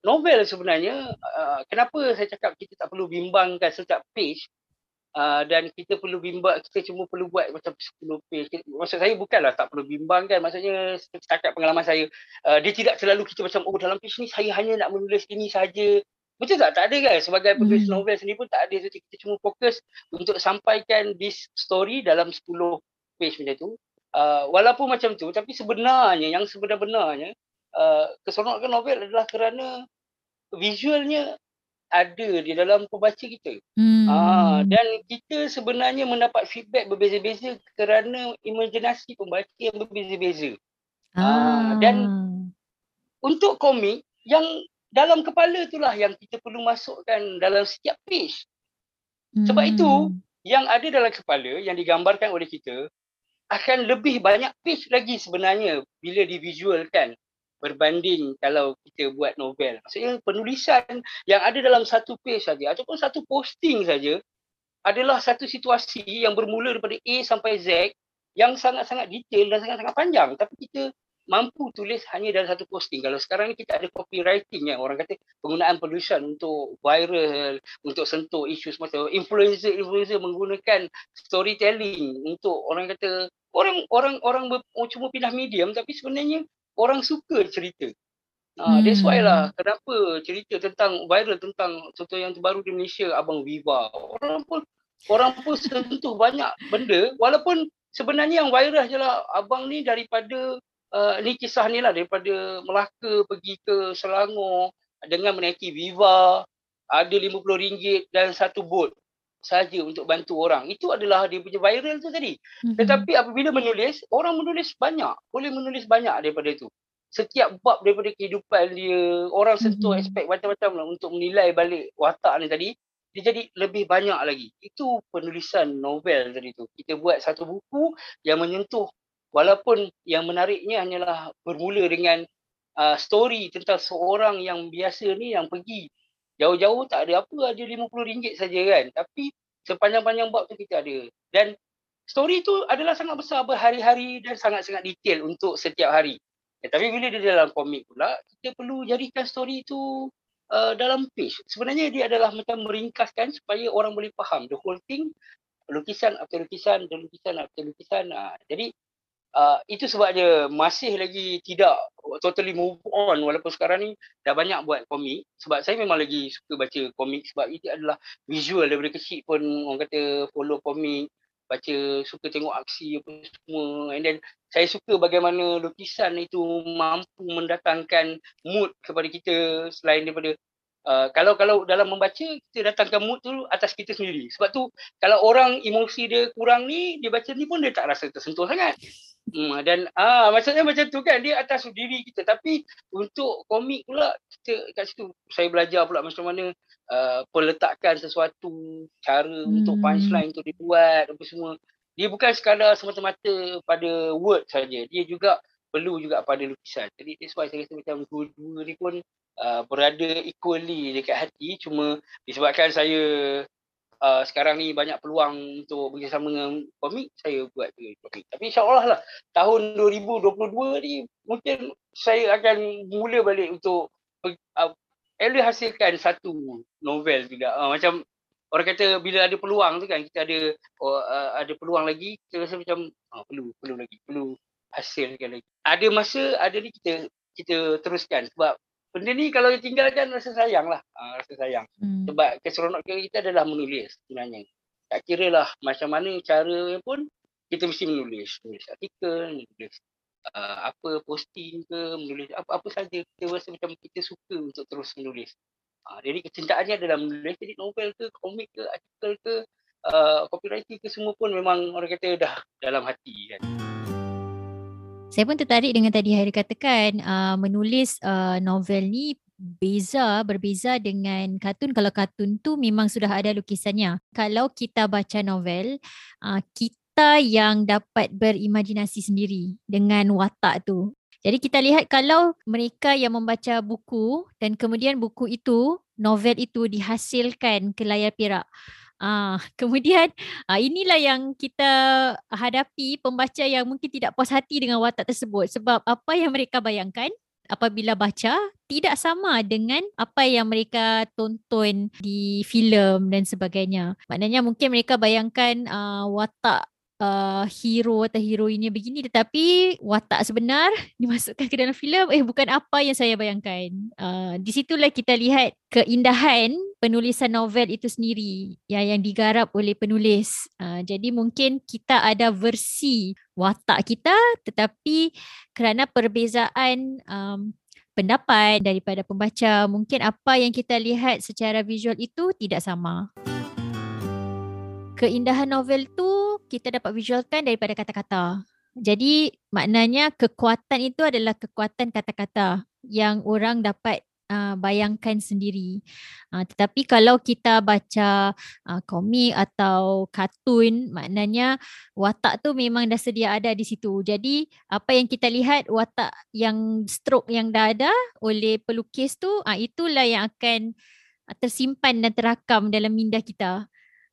novel sebenarnya uh, kenapa saya cakap kita tak perlu bimbangkan setiap page Uh, dan kita perlu bimbang, kita cuma perlu buat macam 10 page. Maksud saya bukanlah tak perlu bimbang kan. Maksudnya setakat pengalaman saya, uh, dia tidak selalu kita macam, oh dalam page ni saya hanya nak menulis ini saja. Betul tak? Tak ada kan? Sebagai penulis hmm. novel sendiri pun tak ada. So, kita cuma fokus untuk sampaikan this story dalam 10 page macam tu. Uh, walaupun macam tu, tapi sebenarnya, yang sebenar-benarnya, uh, keseronokan novel adalah kerana visualnya ada di dalam pembaca kita. Hmm. Uh, dan kita sebenarnya mendapat feedback berbeza-beza kerana imajinasi pembaca yang berbeza-beza. Ah. Uh, dan untuk komik yang dalam kepala itulah yang kita perlu masukkan dalam setiap page. Hmm. Sebab itu yang ada dalam kepala yang digambarkan oleh kita akan lebih banyak page lagi sebenarnya bila divisualkan berbanding kalau kita buat novel. Maksudnya penulisan yang ada dalam satu page saja ataupun satu posting saja adalah satu situasi yang bermula daripada A sampai Z yang sangat-sangat detail dan sangat-sangat panjang. Tapi kita mampu tulis hanya dalam satu posting. Kalau sekarang ni kita ada copywriting yang orang kata penggunaan penulisan untuk viral, untuk sentuh isu semacam influencer-influencer menggunakan storytelling untuk orang kata orang orang orang ber, cuma pindah medium tapi sebenarnya orang suka cerita. Uh, hmm. That's why lah kenapa cerita tentang viral tentang contoh yang terbaru di Malaysia Abang Viva. Orang pun orang pun sentuh banyak benda walaupun sebenarnya yang viral je lah abang ni daripada uh, ni kisah ni lah daripada Melaka pergi ke Selangor dengan menaiki Viva ada RM50 dan satu bot saja untuk bantu orang. Itu adalah dia punya viral tu tadi. Mm-hmm. Tetapi apabila menulis, orang menulis banyak. Boleh menulis banyak daripada itu. Setiap bab daripada kehidupan dia, orang sentuh mm-hmm. aspek macam-macam lah untuk menilai balik watak ni tadi. Dia jadi lebih banyak lagi. Itu penulisan novel tadi tu. Kita buat satu buku yang menyentuh walaupun yang menariknya hanyalah bermula dengan uh, story tentang seorang yang biasa ni yang pergi Jauh-jauh tak ada apa, ada RM50 saja kan. Tapi sepanjang-panjang bab tu kita ada. Dan story tu adalah sangat besar berhari-hari dan sangat-sangat detail untuk setiap hari. Ya, tapi bila dia dalam komik pula, kita perlu jadikan story tu uh, dalam page. Sebenarnya dia adalah macam meringkaskan supaya orang boleh faham the whole thing. Lukisan after lukisan, dan lukisan after lukisan. Uh, jadi uh, itu sebabnya masih lagi tidak totally move on walaupun sekarang ni dah banyak buat komik sebab saya memang lagi suka baca komik sebab itu adalah visual daripada kecil pun orang kata follow komik baca suka tengok aksi apa semua and then saya suka bagaimana lukisan itu mampu mendatangkan mood kepada kita selain daripada Uh, kalau kalau dalam membaca kita datangkan mood tu atas kita sendiri. Sebab tu kalau orang emosi dia kurang ni dia baca ni pun dia tak rasa tersentuh sangat. Hmm, dan ah maksudnya macam tu kan dia atas diri kita tapi untuk komik pula kita kat situ saya belajar pula macam mana uh, peletakan sesuatu cara hmm. untuk punchline untuk dibuat apa semua dia bukan sekadar semata-mata pada word saja dia juga perlu juga pada lukisan. Jadi that's why saya rasa macam dua-dua ni pun uh, berada equally dekat hati cuma disebabkan saya uh, sekarang ni banyak peluang untuk bekerjasama dengan komik, saya buat juga komik. Tapi insyaAllah lah tahun 2022 ni mungkin saya akan mula balik untuk uh, Ella hasilkan satu novel juga. Uh, macam orang kata bila ada peluang tu kan kita ada uh, ada peluang lagi kita rasa macam uh, perlu perlu lagi perlu hasilkan lagi ada masa ada ni kita kita teruskan sebab benda ni kalau tinggalkan rasa sayang lah. Uh, rasa sayang. Hmm. sebab keseronokan kita adalah menulis sebenarnya. Tak kira lah macam mana cara pun kita mesti menulis. Menulis artikel menulis uh, apa posting ke menulis apa-apa saja. Kita rasa macam kita suka untuk terus menulis. Uh, jadi kecintaannya dalam menulis. Jadi novel ke, komik ke, artikel ke, uh, copywriting ke semua pun memang orang kata dah dalam hati kan. Saya pun tertarik dengan tadi Hairi katakan uh, menulis uh, novel ni beza berbeza dengan kartun. Kalau kartun tu memang sudah ada lukisannya. Kalau kita baca novel uh, kita yang dapat berimajinasi sendiri dengan watak tu. Jadi kita lihat kalau mereka yang membaca buku dan kemudian buku itu, novel itu dihasilkan ke layar perak. Ah, kemudian ah, inilah yang kita hadapi pembaca yang mungkin tidak puas hati dengan watak tersebut sebab apa yang mereka bayangkan apabila baca tidak sama dengan apa yang mereka tonton di filem dan sebagainya. Maknanya mungkin mereka bayangkan uh, watak uh, hero atau heroinnya begini tetapi watak sebenar dimasukkan ke dalam filem eh bukan apa yang saya bayangkan. Uh, di situlah kita lihat keindahan penulisan novel itu sendiri yang yang digarap oleh penulis. Uh, jadi mungkin kita ada versi watak kita tetapi kerana perbezaan um, pendapat daripada pembaca mungkin apa yang kita lihat secara visual itu tidak sama. Keindahan novel tu kita dapat visualkan daripada kata-kata. Jadi maknanya kekuatan itu adalah kekuatan kata-kata yang orang dapat uh, bayangkan sendiri. Uh, tetapi kalau kita baca uh, komik atau kartun, maknanya watak tu memang dah sedia ada di situ. Jadi apa yang kita lihat watak yang stroke yang dah ada oleh pelukis tu, uh, itulah yang akan tersimpan dan terakam dalam minda kita.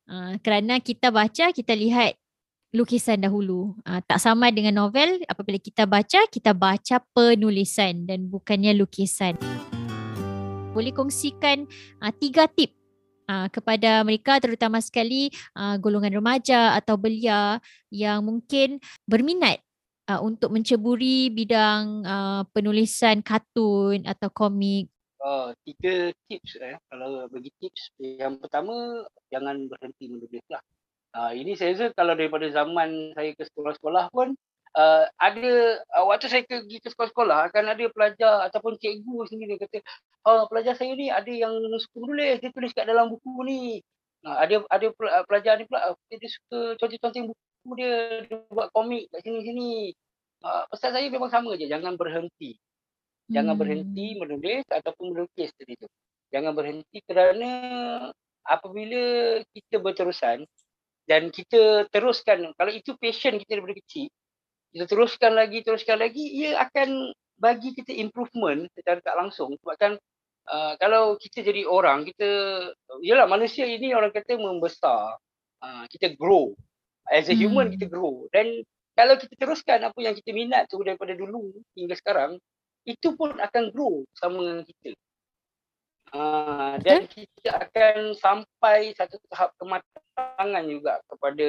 Uh, kerana kita baca, kita lihat lukisan dahulu. Uh, tak sama dengan novel, apabila kita baca, kita baca penulisan dan bukannya lukisan. Boleh kongsikan uh, tiga tip uh, kepada mereka terutama sekali uh, golongan remaja atau belia yang mungkin berminat uh, untuk menceburi bidang uh, penulisan kartun atau komik. Oh, tiga tips eh. Kalau bagi tips, yang pertama jangan berhenti menulis lah. Uh, ini saya rasa kalau daripada zaman saya ke sekolah-sekolah pun uh, ada uh, waktu saya pergi ke sekolah-sekolah akan ada pelajar ataupun cikgu sendiri kata oh, pelajar saya ni ada yang suka menulis dia tulis kat dalam buku ni uh, ada ada pelajar ni pula dia suka contoh-contoh buku dia dia buat komik kat sini-sini uh, pesan saya memang sama je jangan berhenti jangan hmm. berhenti menulis ataupun melukis tadi tu. Jangan berhenti kerana apabila kita berterusan dan kita teruskan kalau itu passion kita daripada kecil kita teruskan lagi teruskan lagi ia akan bagi kita improvement secara tak langsung. Sebabkan uh, kalau kita jadi orang kita yalah manusia ini orang kata membesar. Uh, kita grow. As a human hmm. kita grow. Dan kalau kita teruskan apa yang kita minat tu daripada dulu hingga sekarang itu pun akan grow sama dengan kita. Uh, dan kita akan sampai satu tahap kematian tangan juga kepada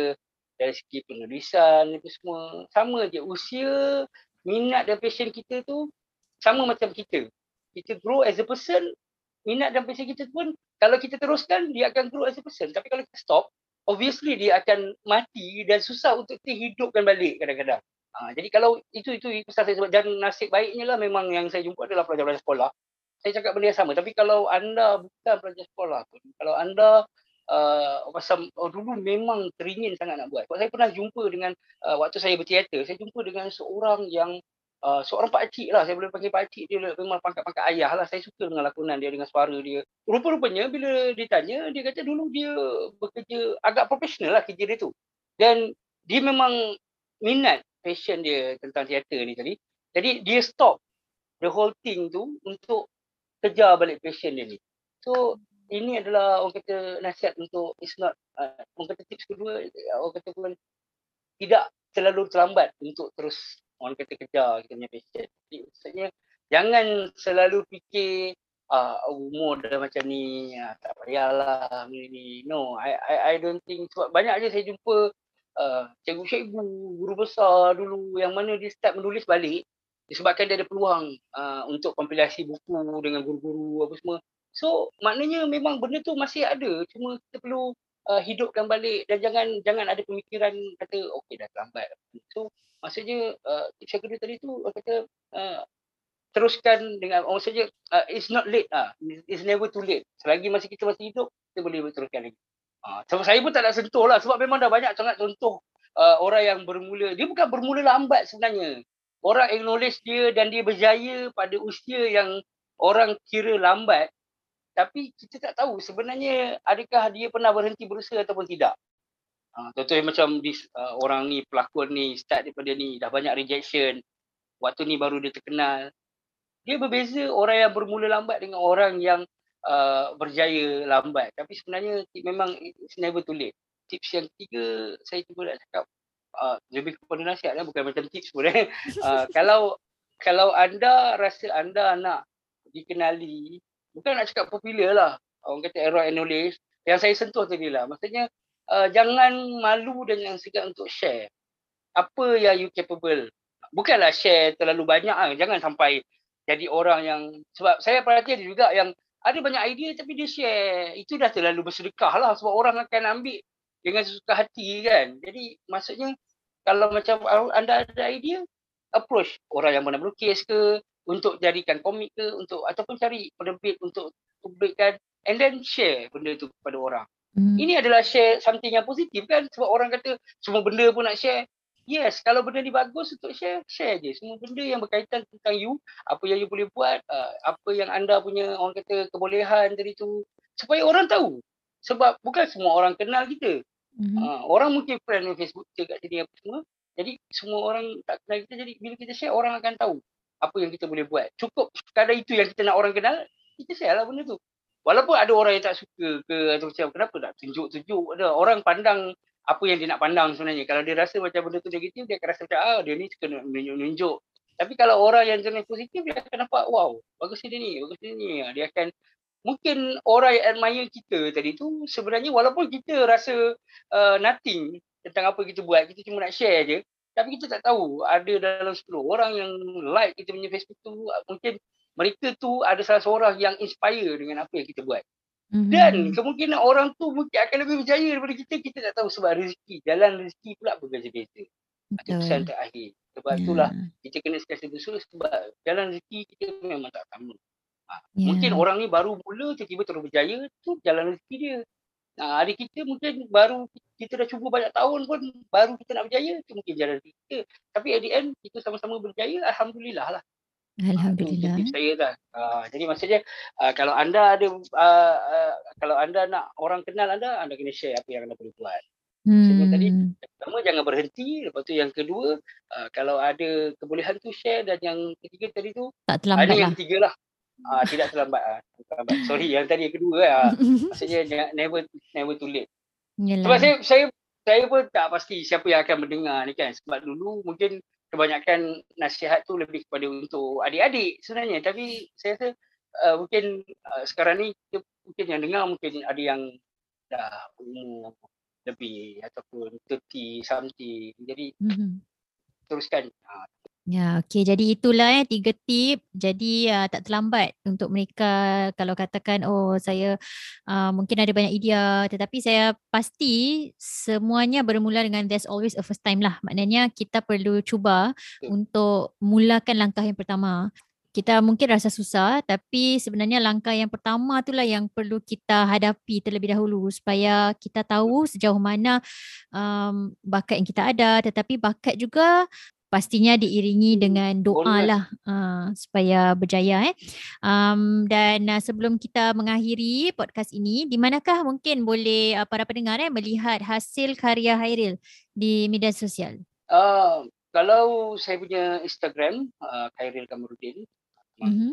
dari segi penulisan itu semua. Sama je usia minat dan passion kita tu sama macam kita. Kita grow as a person minat dan passion kita pun kalau kita teruskan dia akan grow as a person. Tapi kalau kita stop obviously dia akan mati dan susah untuk kita hidupkan balik kadang-kadang ha, jadi kalau itu itu pasal saya sebut dan nasib baiknya lah memang yang saya jumpa adalah pelajar-pelajar sekolah saya cakap benda yang sama tapi kalau anda bukan pelajar sekolah pun kalau anda uh, pasal oh, dulu memang teringin sangat nak buat. Sebab saya pernah jumpa dengan uh, waktu saya berteater, saya jumpa dengan seorang yang uh, seorang pak cik lah, saya boleh panggil pak cik dia memang pangkat-pangkat ayah lah. Saya suka dengan lakonan dia dengan suara dia. Rupa-rupanya bila ditanya, dia kata dulu dia bekerja agak profesional lah kerja dia tu. Dan dia memang minat passion dia tentang teater ni tadi. Jadi dia stop the whole thing tu untuk kejar balik passion dia ni. So ini adalah orang kata nasihat untuk it's not uh, orang kata tips kedua orang kata pun tidak terlalu terlambat untuk terus orang kata kejar kita punya passion. Jadi maksudnya jangan selalu fikir uh, umur dah macam ni uh, tak payahlah ni ni. No, I I I don't think sebab banyak je saya jumpa uh, cikgu-cikgu, guru besar dulu yang mana dia start menulis balik disebabkan dia ada peluang uh, untuk kompilasi buku dengan guru-guru apa semua. So maknanya memang benda tu masih ada cuma kita perlu uh, hidupkan balik dan jangan jangan ada pemikiran kata okey dah terlambat. So maksudnya uh, kedua tadi tu kata uh, teruskan dengan orang saja uh, it's not late ah uh, it's never too late. Selagi masih kita masih hidup kita boleh teruskan lagi. Ah uh, saya pun tak nak sentuh lah sebab memang dah banyak sangat contoh uh, orang yang bermula dia bukan bermula lambat sebenarnya orang acknowledge dia dan dia berjaya pada usia yang orang kira lambat tapi kita tak tahu sebenarnya adakah dia pernah berhenti berusaha ataupun tidak. Ha, contohnya macam this, uh, orang ni pelakon ni start daripada ni dah banyak rejection waktu ni baru dia terkenal. Dia berbeza orang yang bermula lambat dengan orang yang uh, berjaya lambat. Tapi sebenarnya memang it's never too late. Tips yang ketiga saya cuba nak cakap uh, lebih kepada nasihat lah, bukan macam tips pun eh. Uh, kalau kalau anda rasa anda nak dikenali, bukan nak cakap popular lah. Orang kata era knowledge. Yang saya sentuh tadi lah. Maksudnya uh, jangan malu dan yang segan untuk share. Apa yang you capable. Bukanlah share terlalu banyak lah. Jangan sampai jadi orang yang, sebab saya perhatian juga yang ada banyak idea tapi dia share. Itu dah terlalu bersedekah lah sebab orang akan ambil dengan sesuka hati kan. Jadi maksudnya kalau macam anda ada idea, approach orang yang pernah melukis ke, untuk jadikan komik ke, untuk ataupun cari penerbit untuk publikkan and then share benda tu kepada orang. Hmm. Ini adalah share something yang positif kan sebab orang kata semua benda pun nak share. Yes, kalau benda ni bagus untuk share, share je. Semua benda yang berkaitan tentang you, apa yang you boleh buat, uh, apa yang anda punya orang kata kebolehan tadi tu supaya orang tahu. Sebab bukan semua orang kenal kita. Mm-hmm. Uh, orang mungkin friend di Facebook kita kat sini apa semua. Jadi semua orang tak kenal kita jadi bila kita share orang akan tahu apa yang kita boleh buat. Cukup sekadar itu yang kita nak orang kenal, kita share lah benda tu. Walaupun ada orang yang tak suka ke atau macam kenapa tak tunjuk-tunjuk ada orang pandang apa yang dia nak pandang sebenarnya. Kalau dia rasa macam benda tu negatif, dia akan rasa macam ah dia ni suka menunjuk-nunjuk. Tapi kalau orang yang jenis positif, dia akan nampak wow, bagus dia ni, bagus dia ni. Dia akan mungkin orang yang admire kita tadi tu sebenarnya walaupun kita rasa uh, nothing tentang apa kita buat, kita cuma nak share je. Tapi kita tak tahu ada dalam 10 orang yang like kita punya Facebook tu mungkin mereka tu ada salah seorang yang inspire dengan apa yang kita buat. Mm-hmm. Dan kemungkinan orang tu mungkin akan lebih berjaya daripada kita, kita tak tahu sebab rezeki. Jalan rezeki pula berbeza-beza. Itu pesan terakhir. Sebab yeah. itulah kita kena sekali bersua sebab jalan rezeki kita memang tak sama. Yeah. Mungkin orang ni baru mula tiba-tiba terus berjaya tu jalan rezeki dia. Nah, hari kita mungkin baru kita dah cuba banyak tahun pun baru kita nak berjaya tu mungkin jalan rezeki kita. Tapi at the end kita sama-sama berjaya alhamdulillah lah. Alhamdulillah. Uh, saya dah. Uh, jadi maksudnya uh, kalau anda ada uh, uh, kalau anda nak orang kenal anda anda kena share apa yang anda boleh buat. Hmm. tadi pertama jangan berhenti lepas tu yang kedua uh, kalau ada kebolehan tu share dan yang ketiga tadi tu tak terlambat lah. yang ketiga lah Ah, tidak terlambat ah. terlambat. Sorry yang tadi yang kedua ah. Maksudnya never never too late. Yalah. Sebab saya saya saya pun tak pasti siapa yang akan mendengar ni kan. Sebab dulu mungkin kebanyakan nasihat tu lebih kepada untuk adik-adik sebenarnya. Tapi saya rasa uh, mungkin uh, sekarang ni mungkin yang dengar mungkin ada yang dah umur lebih ataupun 30 something. Jadi mm-hmm. teruskan. Uh, Ya, okey. Jadi itulah eh tiga tip. Jadi uh, tak terlambat untuk mereka kalau katakan oh saya uh, mungkin ada banyak idea tetapi saya pasti semuanya bermula dengan there's always a first time lah. Maknanya kita perlu cuba okay. untuk mulakan langkah yang pertama. Kita mungkin rasa susah tapi sebenarnya langkah yang pertama itulah yang perlu kita hadapi terlebih dahulu supaya kita tahu sejauh mana um, bakat yang kita ada tetapi bakat juga pastinya diiringi hmm, dengan doa lah uh, supaya berjaya eh. Um, dan uh, sebelum kita mengakhiri podcast ini, di manakah mungkin boleh uh, para pendengar eh melihat hasil karya Hairil di media sosial? Uh, kalau saya punya Instagram uh, Khairil Kamarudin Mhm.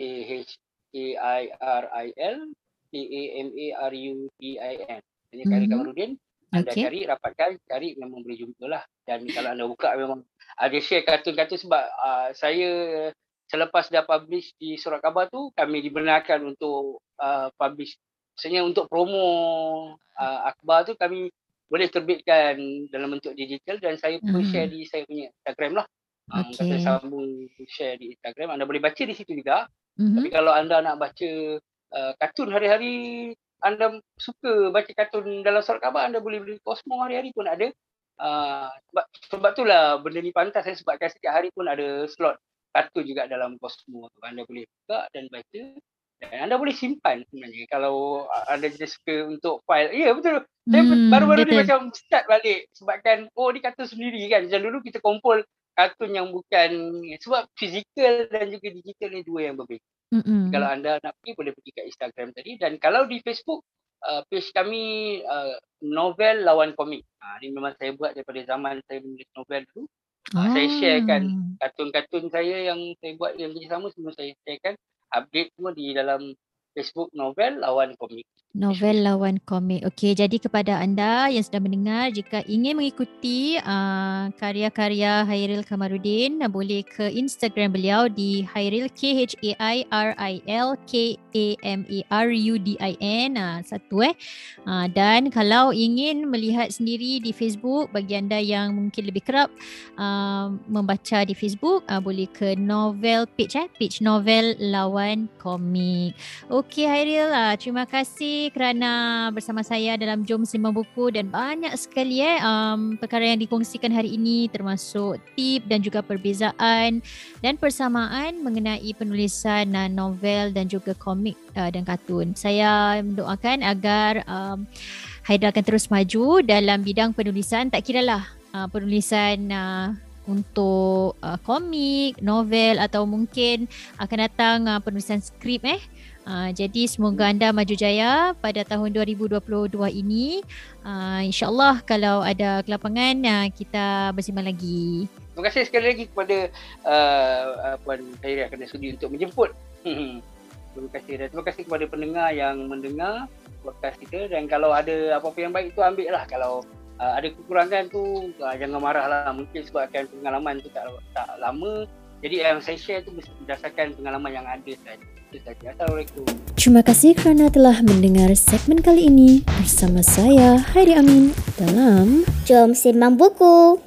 A H A I R I L K A M A R U D I N. Hanya Khairil Mhm. Kamarudin. Anda Okey. cari, rapatkan, cari memang boleh jumpa lah. Dan kalau anda buka memang ada share kartun-kartun sebab uh, saya selepas dah publish di Surat Khabar tu kami dibenarkan untuk uh, publish. Maksudnya untuk promo uh, akhbar tu kami boleh terbitkan dalam bentuk digital dan saya pun Mhm. share di saya punya Instagram lah. Um, Okey. Kata sambung share di Instagram. Anda boleh baca di situ juga. Mhm. Tapi kalau anda nak baca uh, kartun hari-hari, anda suka baca kartun dalam surat khabar, anda boleh beli Cosmo hari-hari pun ada. Uh, sebab, sebab itulah benda ni pantas saya sebabkan setiap hari pun ada slot kartun juga dalam Cosmo tu. Anda boleh buka dan baca. Dan anda boleh simpan sebenarnya kalau anda just suka untuk file. Ya yeah, betul. Saya Hmm, baru-baru ni macam start balik sebabkan oh ni kartun sendiri kan. Macam dulu kita kumpul kartun yang bukan sebab fizikal dan juga digital ni dua yang berbeza. Mm-mm. Kalau anda nak pergi boleh pergi kat Instagram tadi dan kalau di Facebook uh, page kami uh, novel lawan komik. Ha, ni memang saya buat daripada zaman saya menulis novel dulu. Ah, saya sharekan Kartun-kartun saya yang saya buat yang sama semua saya sharekan update semua di dalam Facebook novel lawan komik. Novel lawan komik. Okey, jadi kepada anda yang sedang mendengar, jika ingin mengikuti uh, karya-karya Hairil Kamarudin, boleh ke Instagram beliau di Hairil K H A I R I L K A M A R U D I N uh, satu eh. Uh, dan kalau ingin melihat sendiri di Facebook, bagi anda yang mungkin lebih kerap uh, membaca di Facebook, uh, boleh ke novel page eh, page novel lawan komik. Okey Hairil, uh, terima kasih kerana bersama saya dalam Jom Sembang Buku dan banyak sekali eh um, perkara yang dikongsikan hari ini termasuk tip dan juga perbezaan dan persamaan mengenai penulisan uh, novel dan juga komik uh, dan kartun. Saya mendoakan agar um, Haidar akan terus maju dalam bidang penulisan tak kiralah uh, penulisan uh, untuk uh, komik, novel atau mungkin akan datang uh, penulisan skrip eh Uh, jadi semoga anda maju jaya pada tahun 2022 ini. Uh, InsyaAllah kalau ada kelapangan uh, kita bersama lagi. Terima kasih sekali lagi kepada uh, Puan Khairiyah kerana sudi untuk menjemput. terima kasih dan terima kasih kepada pendengar yang mendengar podcast kita dan kalau ada apa-apa yang baik tu ambil lah kalau uh, ada kekurangan tu uh, jangan marah lah mungkin sebabkan pengalaman tu tak, tak lama jadi yang saya share tu berdasarkan pengalaman yang ada saja. Itu saja. Assalamualaikum. Terima kasih kerana telah mendengar segmen kali ini bersama saya Hairi Amin dalam Jom Sembang Buku.